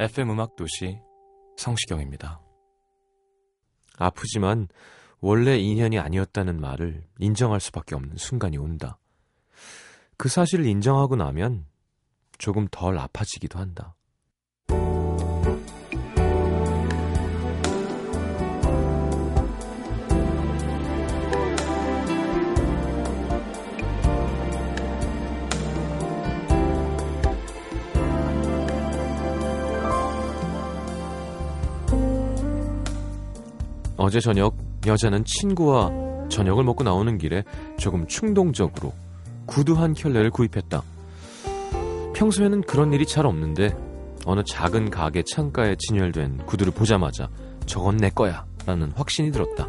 FM 음악 도시 성시경입니다. 아프지만 원래 인연이 아니었다는 말을 인정할 수밖에 없는 순간이 온다. 그 사실을 인정하고 나면 조금 덜 아파지기도 한다. 어제 저녁 여자는 친구와 저녁을 먹고 나오는 길에 조금 충동적으로 구두 한 켤레를 구입했다. 평소에는 그런 일이 잘 없는데 어느 작은 가게 창가에 진열된 구두를 보자마자 저건 내 거야 라는 확신이 들었다.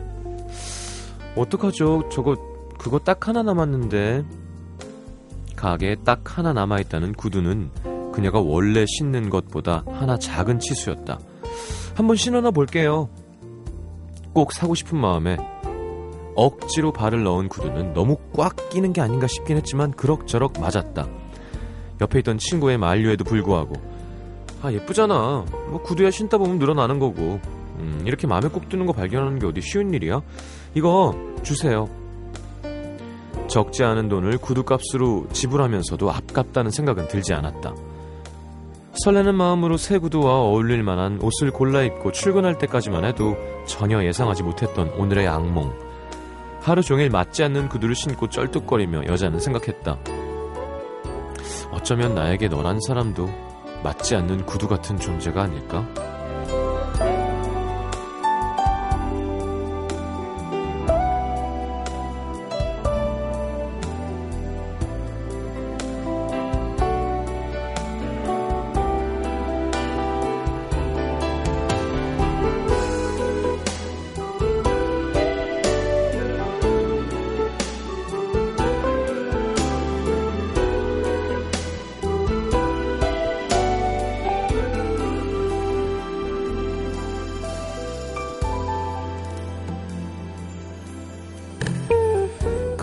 어떡하죠? 저거 그거 딱 하나 남았는데 가게에 딱 하나 남아있다는 구두는 그녀가 원래 신는 것보다 하나 작은 치수였다. 한번 신어나 볼게요. 꼭 사고 싶은 마음에 억지로 발을 넣은 구두는 너무 꽉 끼는 게 아닌가 싶긴 했지만 그럭저럭 맞았다. 옆에 있던 친구의 만류에도 불구하고 아 예쁘잖아. 뭐 구두야 신다 보면 늘어나는 거고 음, 이렇게 마음에 꼭 드는 거 발견하는 게 어디 쉬운 일이야? 이거 주세요. 적지 않은 돈을 구두값으로 지불하면서도 아깝다는 생각은 들지 않았다. 설레는 마음으로 새 구두와 어울릴 만한 옷을 골라 입고 출근할 때까지만 해도 전혀 예상하지 못했던 오늘의 악몽. 하루 종일 맞지 않는 구두를 신고 쩔뚝거리며 여자는 생각했다. 어쩌면 나에게 너란 사람도 맞지 않는 구두 같은 존재가 아닐까?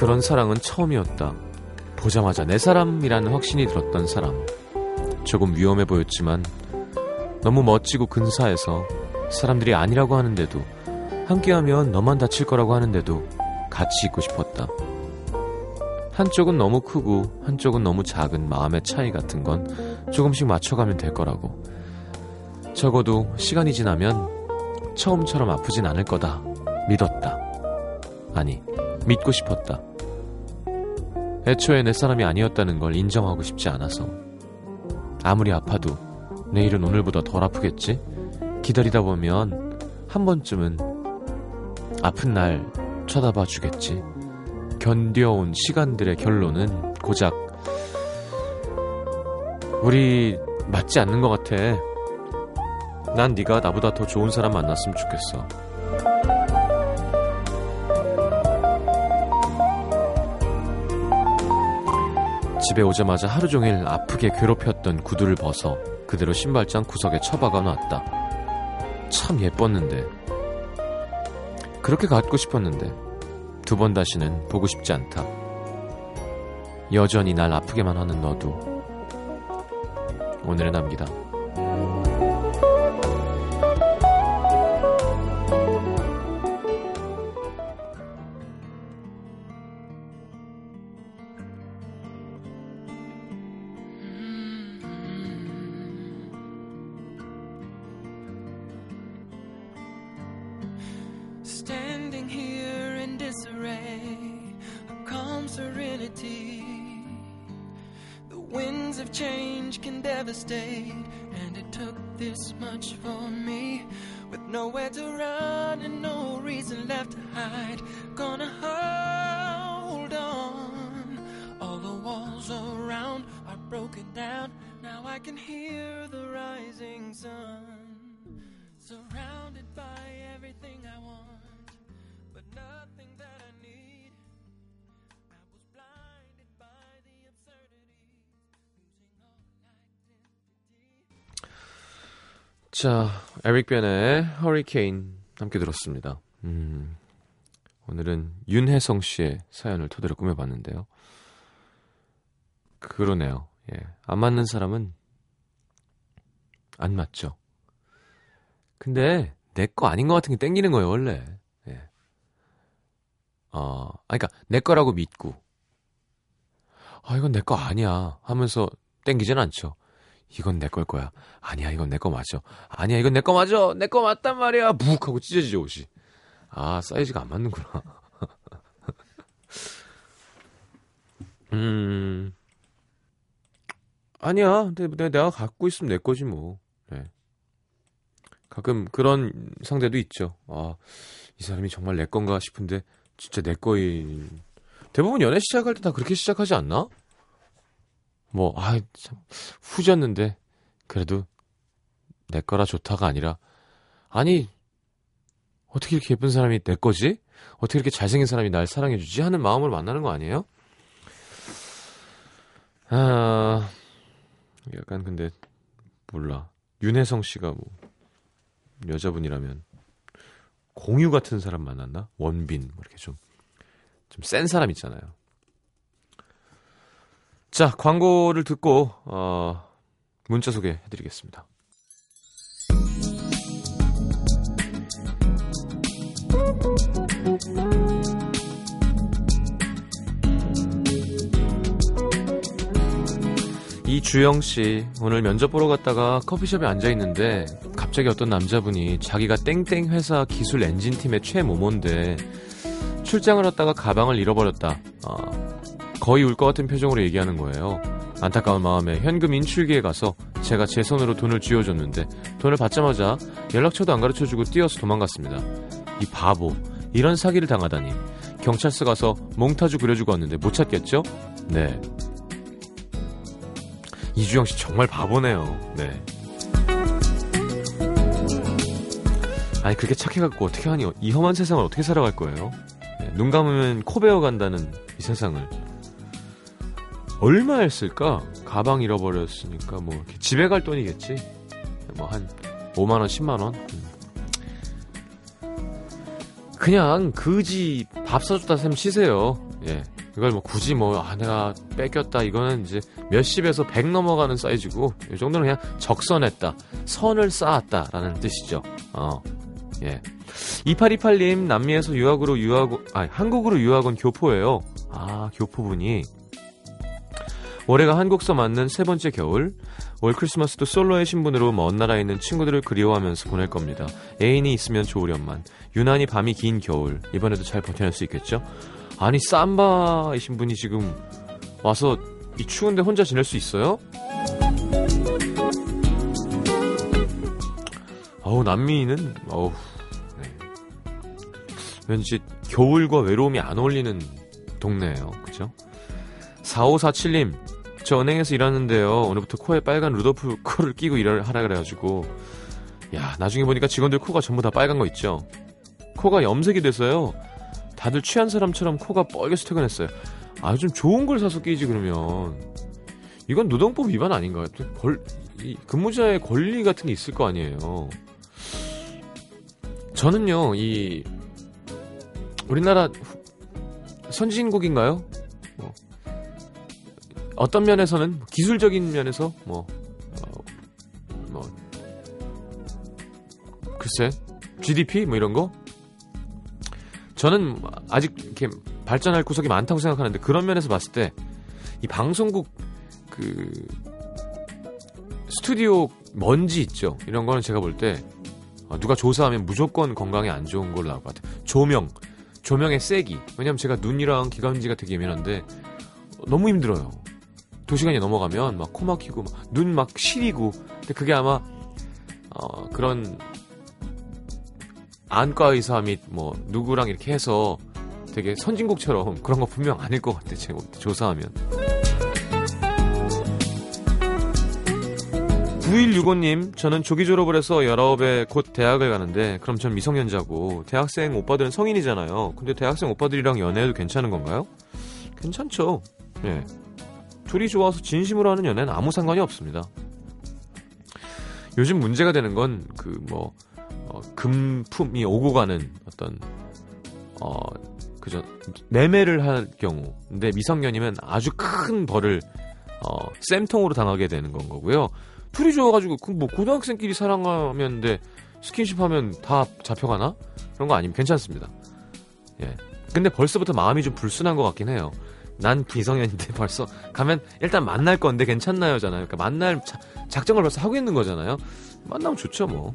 그런 사랑은 처음이었다. 보자마자 내 사람이라는 확신이 들었던 사람. 조금 위험해 보였지만 너무 멋지고 근사해서 사람들이 아니라고 하는데도 함께하면 너만 다칠 거라고 하는데도 같이 있고 싶었다. 한쪽은 너무 크고 한쪽은 너무 작은 마음의 차이 같은 건 조금씩 맞춰가면 될 거라고. 적어도 시간이 지나면 처음처럼 아프진 않을 거다. 믿었다. 아니, 믿고 싶었다. 애초에 내 사람이 아니었다는 걸 인정하고 싶지 않아서. 아무리 아파도 내일은 오늘보다 덜 아프겠지? 기다리다 보면 한 번쯤은 아픈 날 쳐다봐 주겠지. 견뎌온 시간들의 결론은 고작 우리 맞지 않는 것 같아. 난 네가 나보다 더 좋은 사람 만났으면 좋겠어. 집에 오자마자 하루 종일 아프게 괴롭혔던 구두를 벗어 그대로 신발장 구석에 처박아 놨다. 참 예뻤는데. 그렇게 갖고 싶었는데 두 번 다시는 보고 싶지 않다. 여전히 날 아프게만 하는 너도 오늘의 남기다. Sun. Surrounded by everything I want, but nothing that I need. I was blinded by the absurdities, losing all identity. 자, 에릭 벤의 허리케인 함께 들었습니다. 음, 오늘은 윤혜성 씨의 사연을 토대로 꾸며봤는데요. 그러네요. 예. 안 맞는 사람은 안 맞죠. 근데 내 거 아닌 것 같은 게 땡기는 거예요, 원래. 예. 어, 아, 그러니까 내 거라고 믿고, 아, 이건 내 거 아니야 하면서 땡기진 않죠. 이건 내 걸 거야. 아니야, 이건 내 거 맞아. 아니야, 이건 내 거 맞아. 내 거 맞단 말이야. 묵 하고 찢어지죠, 옷이. 아, 사이즈가 안 맞는구나. 음. 아니야. 근데 내가, 내가 갖고 있으면 내 거지 뭐. 네. 가끔 그런 상대도 있죠. 아, 이 사람이 정말 내 건가 싶은데 진짜 내 거인. 대부분 연애 시작할 때 다 그렇게 시작하지 않나? 뭐, 아, 참, 후졌는데, 그래도 내 거라 좋다가 아니라, 아니, 어떻게 이렇게 예쁜 사람이 내 거지? 어떻게 이렇게 잘생긴 사람이 날 사랑해주지? 하는 마음으로 만나는 거 아니에요? 아, 약간 근데, 몰라. 윤혜성 씨가 뭐, 여자분이라면, 공유 같은 사람 만났나? 원빈, 뭐 이렇게 좀, 좀 센 사람 있잖아요. 자, 광고를 듣고 어, 문자 소개해드리겠습니다. 이주영 씨 오늘 면접 보러 갔다가 커피숍에 앉아 있는데 갑자기 어떤 남자분이 자기가 땡땡 회사 기술 엔진 팀의 최모모인데 출장을 왔다가 가방을 잃어버렸다. 어, 거의 울 것 같은 표정으로 얘기하는 거예요. 안타까운 마음에 현금 인출기에 가서 제가 제 손으로 돈을 쥐어줬는데 돈을 받자마자 연락처도 안 가르쳐주고 뛰어서 도망갔습니다. 이 바보 이런 사기를 당하다니 경찰서 가서 몽타주 그려주고 왔는데 못 찾겠죠? 네. 이주영 씨 정말 바보네요. 네. 아니 그렇게 착해갖고 어떻게 하니 이 험한 세상을 어떻게 살아갈 거예요? 네, 눈 감으면 코 베어 간다는 이 세상을 얼마였을까? 가방 잃어버렸으니까 뭐 집에 갈 돈이겠지. 뭐 한 5만 원, 10만 원. 그냥 그지 밥 사줬다 셈 치세요. 예. 이걸 뭐 굳이 뭐, 아, 내가 뺏겼다. 이거는 이제 몇십에서 백 넘어가는 사이즈고, 이 정도는 그냥 적선했다. 선을 쌓았다. 라는 뜻이죠. 어. 예. 2828님, 남미에서 유학으로 유학, 아, 한국으로 유학 온 교포예요. 아, 교포분이. 올해가 한국서 맞는 세 번째 겨울. 올 크리스마스도 솔로의 신분으로 먼 나라에 있는 친구들을 그리워하면서 보낼 겁니다. 애인이 있으면 좋으련만. 유난히 밤이 긴 겨울. 이번에도 잘 버텨낼 수 있겠죠? 아니, 삼바이신 분이 지금 와서 이 추운데 혼자 지낼 수 있어요? 어우, 남미는, 어우, 네. 왠지 겨울과 외로움이 안 어울리는 동네예요. 그죠? 4547님, 저 은행에서 일하는데요. 오늘부터 코에 빨간 루도프 코를 끼고 일을 하라 그래가지고 야 나중에 보니까 직원들 코가 전부 다 빨간 거 있죠. 코가 염색이 돼서요. 다들 취한 사람처럼 코가 뻘개서 퇴근했어요. 아 좀 좋은 걸 사서 끼지 그러면 이건 노동법 위반 아닌가요? 걸, 근무자의 권리 같은 게 있을 거 아니에요. 저는요 이 우리나라 선진국인가요? 뭐 어떤 면에서는 기술적인 면에서 뭐, 어, 뭐 글쎄 GDP 뭐 이런 거? 저는 아직 이렇게 발전할 구석이 많다고 생각하는데 그런 면에서 봤을 때 이 방송국 그 스튜디오 먼지 있죠? 이런 거는 제가 볼때 어, 누가 조사하면 무조건 건강에 안 좋은 걸로 나올 것 같아요. 조명. 조명의 세기. 왜냐면 제가 눈이랑 기관지가 되게 예민한데 너무 힘들어요 2시간이 넘어가면 막 코 막히고 눈 막 시리고 근데 그게 아마 어, 그런 안과 의사 및 뭐 누구랑 이렇게 해서 되게 선진국처럼 그런 거 분명 아닐 것 같아 제가 조사하면 9165님, 저는 조기 졸업을 해서 19에 곧 대학을 가는데, 그럼 전 미성년자고, 대학생 오빠들은 성인이잖아요. 근데 대학생 오빠들이랑 연애해도 괜찮은 건가요? 괜찮죠. 예. 둘이 좋아서 진심으로 하는 연애는 아무 상관이 없습니다. 요즘 문제가 되는 건, 그, 뭐, 어, 금품이 오고 가는 어떤, 어, 그저, 매매를 할 경우. 근데 미성년이면 아주 큰 벌을, 어, 쌤통으로 당하게 되는 건 거고요. 둘이 좋아가지고 그 뭐 고등학생끼리 사랑하면 데 스킨십 하면 다 잡혀가나? 그런 거 아니면 괜찮습니다. 예. 근데 벌써부터 마음이 좀 불순한 것 같긴 해요. 난 기성년인데 벌써 가면 일단 만날 건데 괜찮나요?잖아요. 그러니까 만날 자, 작정을 벌써 하고 있는 거잖아요. 만나면 좋죠 뭐.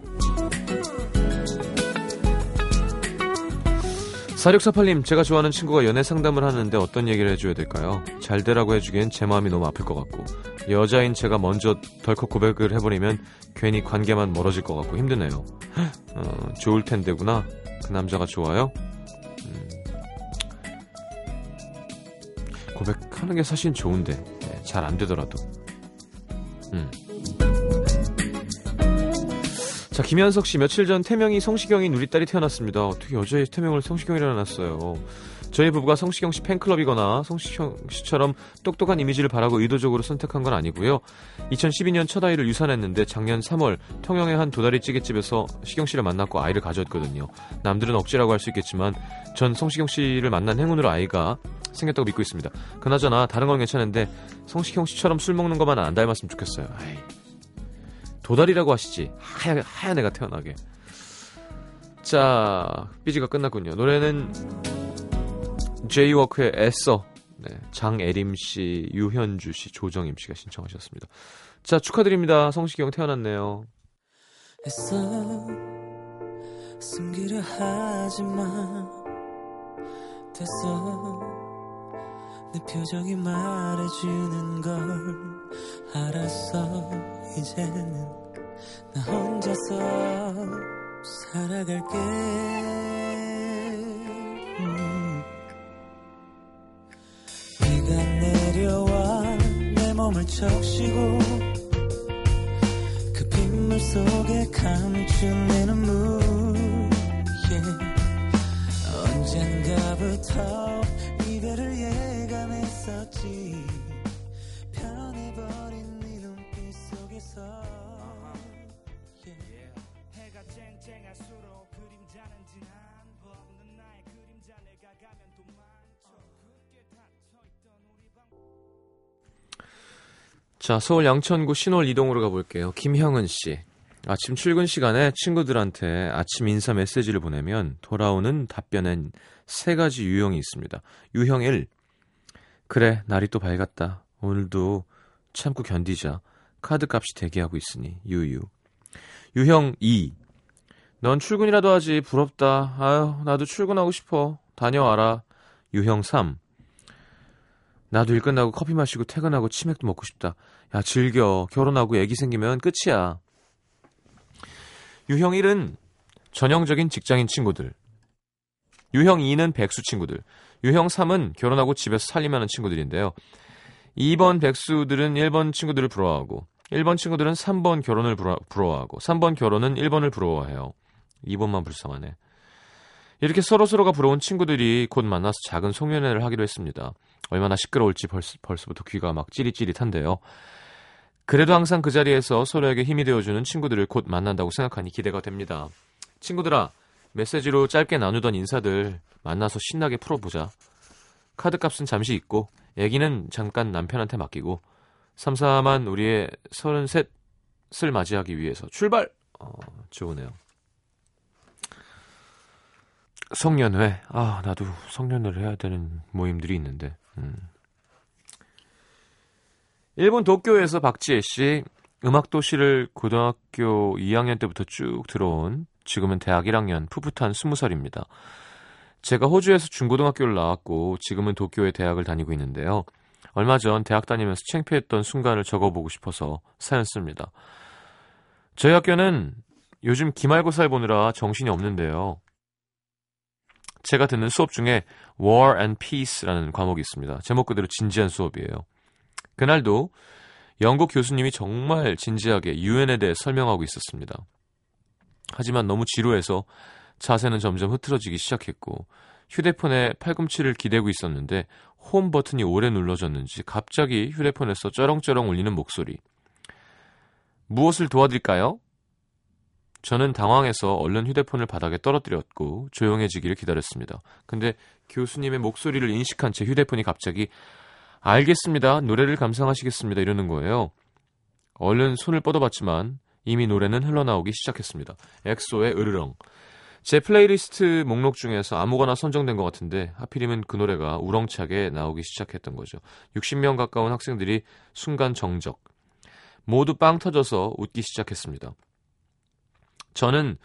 4648님, 제가 좋아하는 친구가 연애 상담을 하는데 어떤 얘기를 해줘야 될까요? 잘 되라고 해주기엔 제 마음이 너무 아플 것 같고, 여자인 제가 먼저 덜컥 고백을 해버리면 괜히 관계만 멀어질 것 같고 힘드네요. 어, 좋을 텐데구나. 그 남자가 좋아요? 고백하는 게 사실 좋은데, 네, 잘안 되더라도. 음. 자, 김현석 씨 며칠 전 태명이 성시경인 우리 딸이 태어났습니다. 어떻게 여자의 태명을 성시경이라 놨어요. 저희 부부가 성시경 씨 팬클럽이거나 성시경 씨처럼 똑똑한 이미지를 바라고 의도적으로 선택한 건 아니고요. 2012년 첫 아이를 유산했는데 작년 3월 통영의 한 도다리 찌개집에서 시경 씨를 만났고 아이를 가졌거든요. 남들은 억지라고 할 수 있겠지만 전 성시경 씨를 만난 행운으로 아이가 생겼다고 믿고 있습니다. 그나저나 다른 건 괜찮은데 성시경 씨처럼 술 먹는 것만 안 닮았으면 좋겠어요. 아이. 도다리라고 하시지. 하얀, 하얀 애가 태어나게. 자, 삐지가 끝났군요. 노래는 제이워크의 애써. 네, 장애림 씨, 유현주 씨, 조정임 씨가 신청하셨습니다. 자, 축하드립니다. 성시경 태어났네요. 애써 숨기려 하지 마. 됐어. 내 표정이 말해주는 걸 알았어. 이제는 나 혼자서 살아갈게 음. 비가 내려와 내 몸을 적시고 그 빗물 속에 감춘 내 눈물 yeah. 언젠가부터 예감했었지 자, 서울 양천구 신월 이동으로 가볼게요. 김형은 씨. 아침 출근 시간에 친구들한테 아침 인사 메시지를 보내면 돌아오는 답변엔 세 가지 유형이 있습니다. 유형 1. 그래, 날이 또 밝았다. 오늘도 참고 견디자. 카드 값이 대기하고 있으니. 유유. 유형 2. 넌 출근이라도 하지. 부럽다. 아유, 나도 출근하고 싶어. 다녀와라. 유형 3. 나도 일 끝나고 커피 마시고 퇴근하고 치맥도 먹고 싶다. 야, 즐겨. 결혼하고 애기 생기면 끝이야. 유형 1은 전형적인 직장인 친구들. 유형 2는 백수 친구들. 유형 3은 결혼하고 집에서 살림하는 친구들인데요. 2번 백수들은 1번 친구들을 부러워하고 1번 친구들은 3번 결혼을 부러워하고 3번 결혼은 1번을 부러워해요. 2번만 불쌍하네. 이렇게 서로서로가 부러운 친구들이 곧 만나서 작은 송년회를 하기로 했습니다. 얼마나 시끄러울지 벌써, 벌써부터 귀가 막 찌릿찌릿한데요. 그래도 항상 그 자리에서 서로에게 힘이 되어주는 친구들을 곧 만난다고 생각하니 기대가 됩니다. 친구들아, 메시지로 짧게 나누던 인사들 만나서 신나게 풀어보자. 카드값은 잠시 잊고, 애기는 잠깐 남편한테 맡기고, 삼삼한 우리의 서른셋을 맞이하기 위해서 출발! 어, 좋으네요. 성년회. 아, 나도 성년회를 해야 되는 모임들이 있는데. 음. 일본 도쿄에서 박지혜 씨 음악 도시를 고등학교 2학년 때부터 쭉 들어온 지금은 대학 1학년 풋풋한 20살입니다. 제가 호주에서 중고등학교를 나왔고 지금은 도쿄에 대학을 다니고 있는데요. 얼마 전 대학 다니면서 창피했던 순간을 적어보고 싶어서 사연 씁니다. 저희 학교는 요즘 기말고사를 보느라 정신이 없는데요. 제가 듣는 수업 중에 War and Peace라는 과목이 있습니다. 제목 그대로 진지한 수업이에요. 그날도 영국 교수님이 정말 진지하게 유엔에 대해 설명하고 있었습니다. 하지만 너무 지루해서 자세는 점점 흐트러지기 시작했고 휴대폰에 팔꿈치를 기대고 있었는데 홈 버튼이 오래 눌러졌는지 갑자기 휴대폰에서 쩌렁쩌렁 울리는 목소리. 무엇을 도와드릴까요? 저는 당황해서 얼른 휴대폰을 바닥에 떨어뜨렸고 조용해지기를 기다렸습니다. 근데 교수님의 목소리를 인식한 채 휴대폰이 갑자기 알겠습니다. 노래를 감상하시겠습니다. 이러는 거예요. 얼른 손을 뻗어봤지만 이미 노래는 흘러나오기 시작했습니다. 엑소의 으르렁. 제 플레이리스트 목록 중에서 아무거나 선정된 것 같은데 하필이면 그 노래가 우렁차게 나오기 시작했던 거죠. 60명 가까운 학생들이 순간 정적. 모두 빵 터져서 웃기 시작했습니다. 저는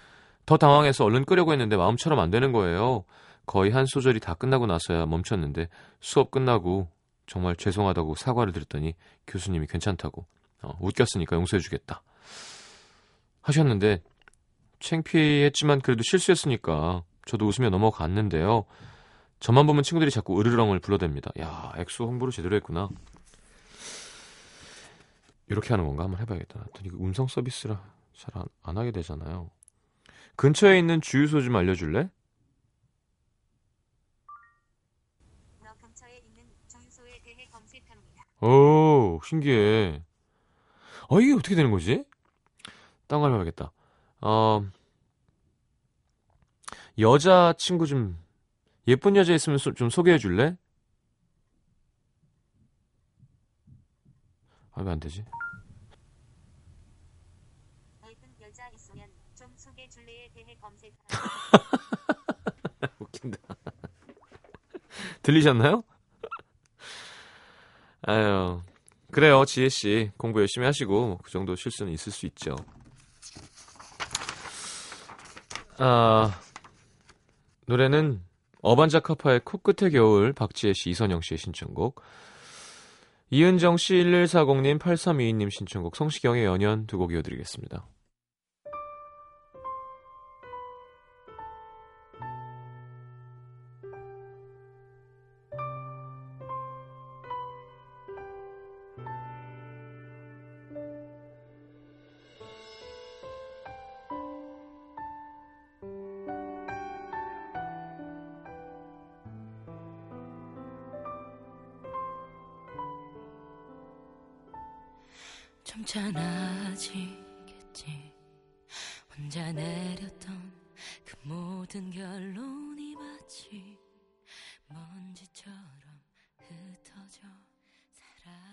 더 당황해서 얼른 끄려고 했는데 마음처럼 안 되는 거예요. 거의 한 소절이 다 끝나고 나서야 멈췄는데 수업 끝나고 정말 죄송하다고 사과를 드렸더니 교수님이 괜찮다고 어, 웃겼으니까 용서해주겠다 하셨는데 창피했지만 그래도 실수했으니까 저도 웃으며 넘어갔는데요. 저만 보면 친구들이 자꾸 으르렁을 불러댑니다. 야, 엑소 홍보를 제대로 했구나. 이렇게 하는 건가? 한번 해봐야겠다. 이거 음성 서비스라 잘안 안 하게 되잖아요. 근처에 있는 주유소 좀 알려줄래? 오, 신기해. 어, 이게 어떻게 되는 거지? 딴걸 해봐야겠다. 어, 여자 친구 좀, 예쁜 여자 있으면 소, 좀 소개해 줄래? 아, 왜 안 되지? 웃긴다. 들리셨나요? 아유, 그래요, 지혜씨. 공부 열심히 하시고, 그 정도 실수는 있을 수 있죠. 아, 노래는 어반자카파의 코끝의 겨울, 박지혜 씨, 이선영 씨의 신청곡. 이은정 씨, 1140님, 8322님 신청곡, 성시경의 연연 두 곡 이어드리겠습니다.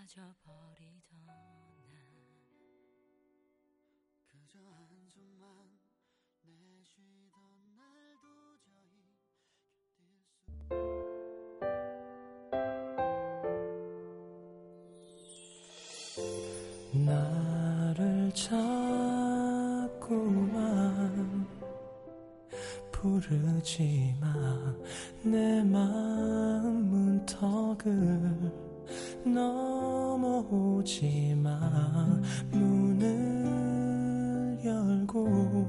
사라져버리던 나 그저 한숨만 내쉬던 날 도저히 나를 자꾸만 부르지 마. 내 마음 문턱을 넘어오지 마 문을 열고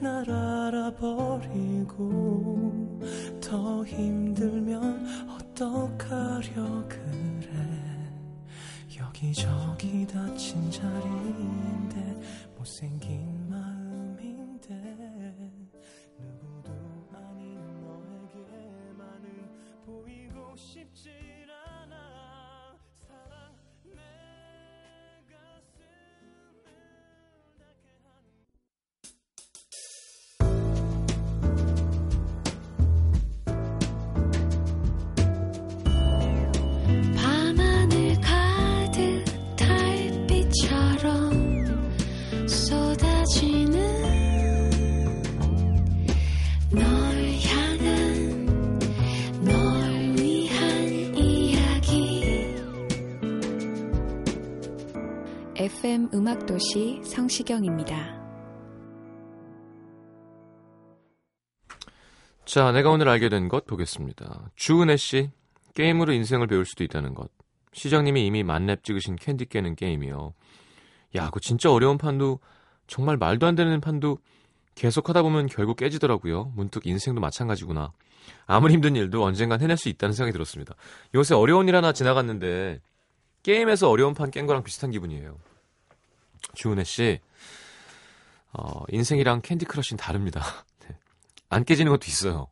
날 알아버리고 더 힘들면 어떡하려 그래? 여기저기 다친 자리인데 못생긴 마음인데 누구도 아닌 너에게만은 보이고 싶진 음악도시 성시경입니다. 자, 내가 오늘 알게 된 것 보겠습니다. 주은혜 씨, 게임으로 인생을 배울 수도 있다는 것. 시장님이 이미 만렙 찍으신 캔디 깨는 게임이요. 야, 그 진짜 어려운 판도 정말 말도 안 되는 판도 계속 하다 보면 결국 깨지더라고요. 문득 인생도 마찬가지구나. 아무리 힘든 일도 언젠간 해낼 수 있다는 생각이 들었습니다. 요새 어려운 일 하나 지나갔는데 게임에서 어려운 판 깬 거랑 비슷한 기분이에요. 주은혜 씨, 어, 인생이랑 Candy Crush는 다릅니다. 네. 안 깨지는 것도 있어요.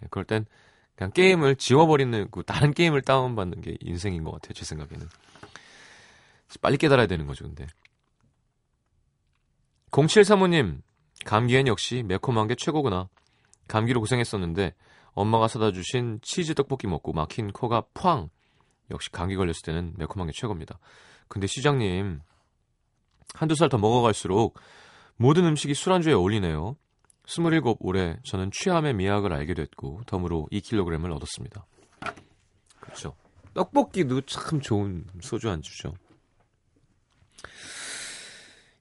네, 그럴 땐 그냥 게임을 지워버리는 그 다른 게임을 다운받는 게 인생인 것 같아요. 제 생각에는 빨리 깨달아야 되는 거죠. 근데 0735님 감기엔 역시 매콤한 게 최고구나. 감기로 고생했었는데 엄마가 사다 주신 치즈 떡볶이 먹고 막힌 코가 팡. 역시 감기 걸렸을 때는 매콤한 게 최고입니다. 근데 시장님 한두 살 더 먹어갈수록 모든 음식이 술안주에 어울리네요. 27 올해 저는 취함의 미학을 알게 됐고 덤으로 2kg을 얻었습니다. 그렇죠. 떡볶이도 참 좋은 소주 안주죠.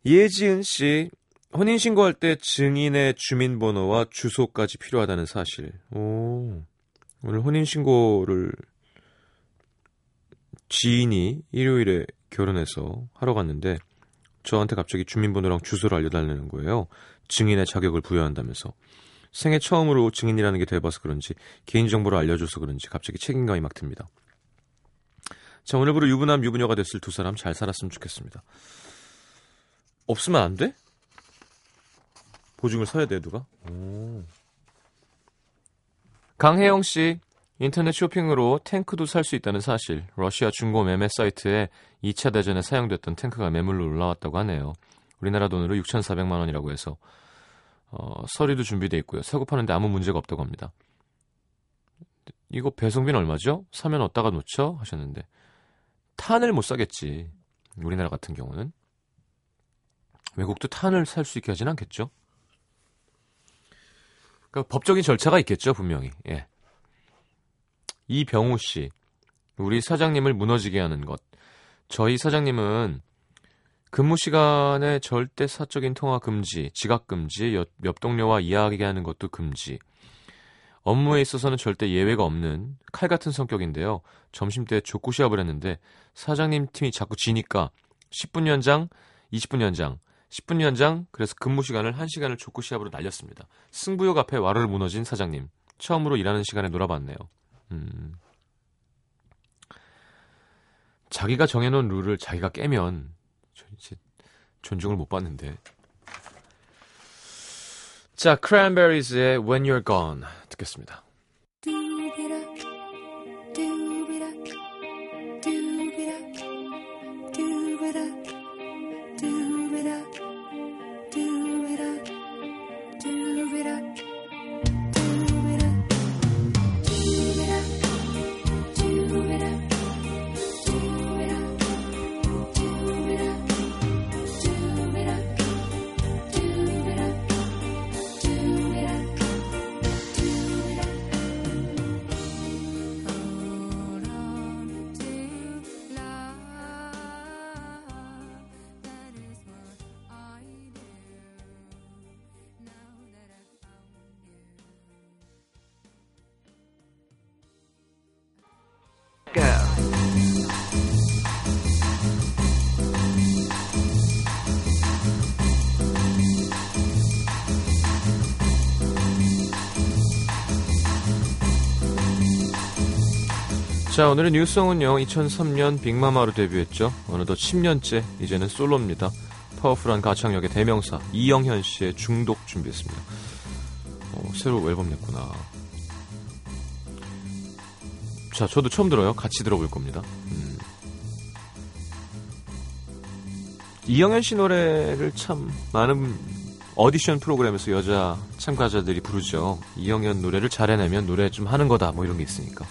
예지은 씨 혼인 신고할 때 증인의 주민번호와 주소까지 필요하다는 사실. 오. 오늘 혼인 신고를 지인이 일요일에 결혼해서 하러 갔는데 저한테 갑자기 주민번호랑 주소를 알려달라는 거예요. 증인의 자격을 부여한다면서. 생애 처음으로 증인이라는 게 돼봐서 그런지 개인정보를 알려줘서 그런지 갑자기 책임감이 막 듭니다. 자 오늘부로 유부남 유부녀가 됐을 두 사람 잘 살았으면 좋겠습니다. 없으면 안 돼? 보증을 서야 돼 누가? 오. 강혜영 씨 인터넷 쇼핑으로 탱크도 살 수 있다는 사실. 러시아 중고 매매 사이트에 2차 대전에 사용됐던 탱크가 매물로 올라왔다고 하네요. 우리나라 돈으로 6,400만 원이라고 해서 어, 서류도 준비돼 있고요. 사고 파는데 아무 문제가 없다고 합니다. 이거 배송비는 얼마죠? 사면 어디다가 놓죠? 하셨는데 탄을 못 사겠지. 우리나라 같은 경우는 외국도 탄을 살 수 있게 하진 않겠죠. 그러니까 법적인 절차가 있겠죠, 분명히. 예. 이병우 씨, 우리 사장님을 무너지게 하는 것. 저희 사장님은 근무 시간에 절대 사적인 통화 금지, 지각 금지, 옆, 옆 동료와 이야기하는 것도 금지. 업무에 있어서는 절대 예외가 없는 칼 같은 성격인데요. 점심 때 족구 시합을 했는데 사장님 팀이 자꾸 지니까 10분 연장, 20분 연장, 10분 연장, 그래서 근무 시간을 1시간을 족구 시합으로 날렸습니다. 승부욕 앞에 와르르 무너진 사장님. 처음으로 일하는 시간에 놀아봤네요. 음. 자기가 정해놓은 룰을 자기가 깨면 존중을 못 받는데. 자, 크랜베리즈의 When You're Gone 듣겠습니다. 자, 오늘의 new song은요, 2003년 빅마마로 데뷔했죠. 어느덧 10년째, 이제는 솔로입니다. 파워풀한 가창력의 대명사, 이영현 씨의 중독 준비했습니다. 어, 새로 앨범 냈구나. 자, 저도 처음 들어요. 같이 들어볼 겁니다. 음. 이영현 씨 노래를 참 많은 오디션 프로그램에서 여자 참가자들이 부르죠. 이영현 노래를 잘 해내면 노래 좀 하는 거다, 뭐 이런 게 있으니까.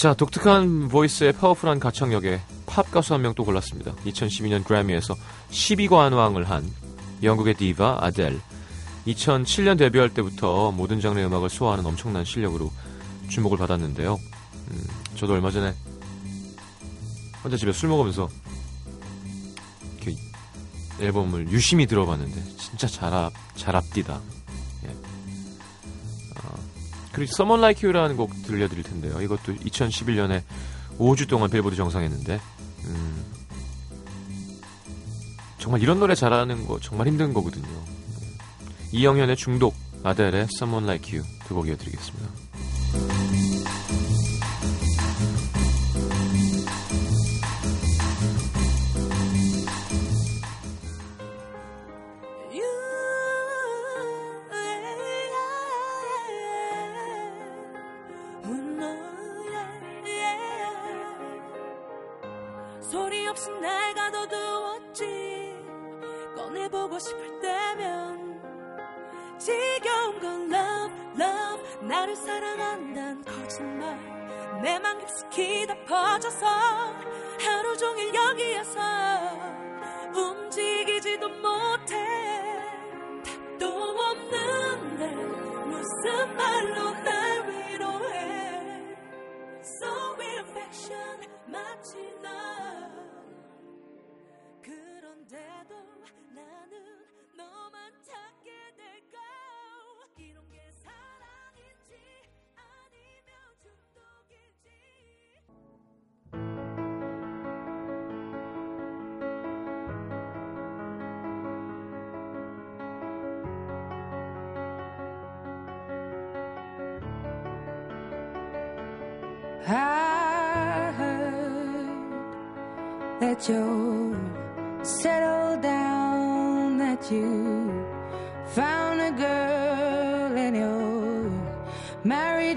자, 독특한 보이스의 파워풀한 가창력에 팝 가수 한 명 또 골랐습니다. 2012년 그래미에서 12관왕을 한 영국의 디바 아델. 2007년 데뷔할 때부터 모든 장르의 음악을 소화하는 엄청난 실력으로 주목을 받았는데요. 음, 저도 얼마 전에 혼자 집에 술 먹으면서 앨범을 유심히 들어봤는데 진짜 잘, 앞, 잘 앞디다. 그리고 Someone Like You라는 곡 들려드릴 텐데요. 이것도 2011년에 5주 동안 빌보드 정상했는데 음, 정말 이런 노래 잘하는 거 정말 힘든 거거든요. 이영현의 중독, 아델의 Someone Like You 두 곡 이어드리겠습니다. 보고 싶을 때면 지겨운 건 love love. 나를 사랑한단 거짓말. 내맘 깊숙이 다 퍼져서 하루 종일 여기에서 움직이지도 못해. 답도 없는데 무슨 말로 날 위로해. So affection 마치 나 그런데도 나는 너만 찾게 될까? 이런 게 사랑인지 아니면 중독인지. I heard that you're settled down, that you found a girl and you're married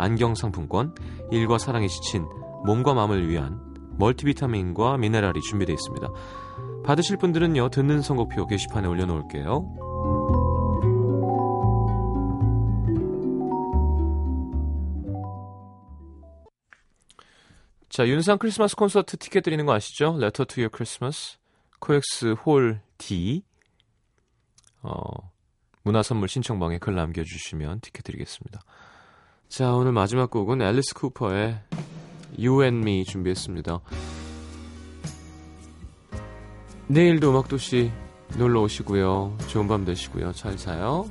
안경 상품권, 일과 사랑에 지친 몸과 마음을 위한 멀티비타민과 미네랄이 준비되어 있습니다. 받으실 분들은요, 듣는 선곡표 게시판에 올려놓을게요. 자, 윤상 크리스마스 콘서트 티켓 드리는 거 아시죠? Letter to Your Christmas, 코엑스 홀 D. 어, 문화선물 신청방에 글 남겨주시면 티켓 드리겠습니다. 자, 오늘 마지막 곡은 앨리스 쿠퍼의 You and Me 준비했습니다. 내일도 음악도시 놀러 오시고요. 좋은 밤 되시고요. 잘 자요.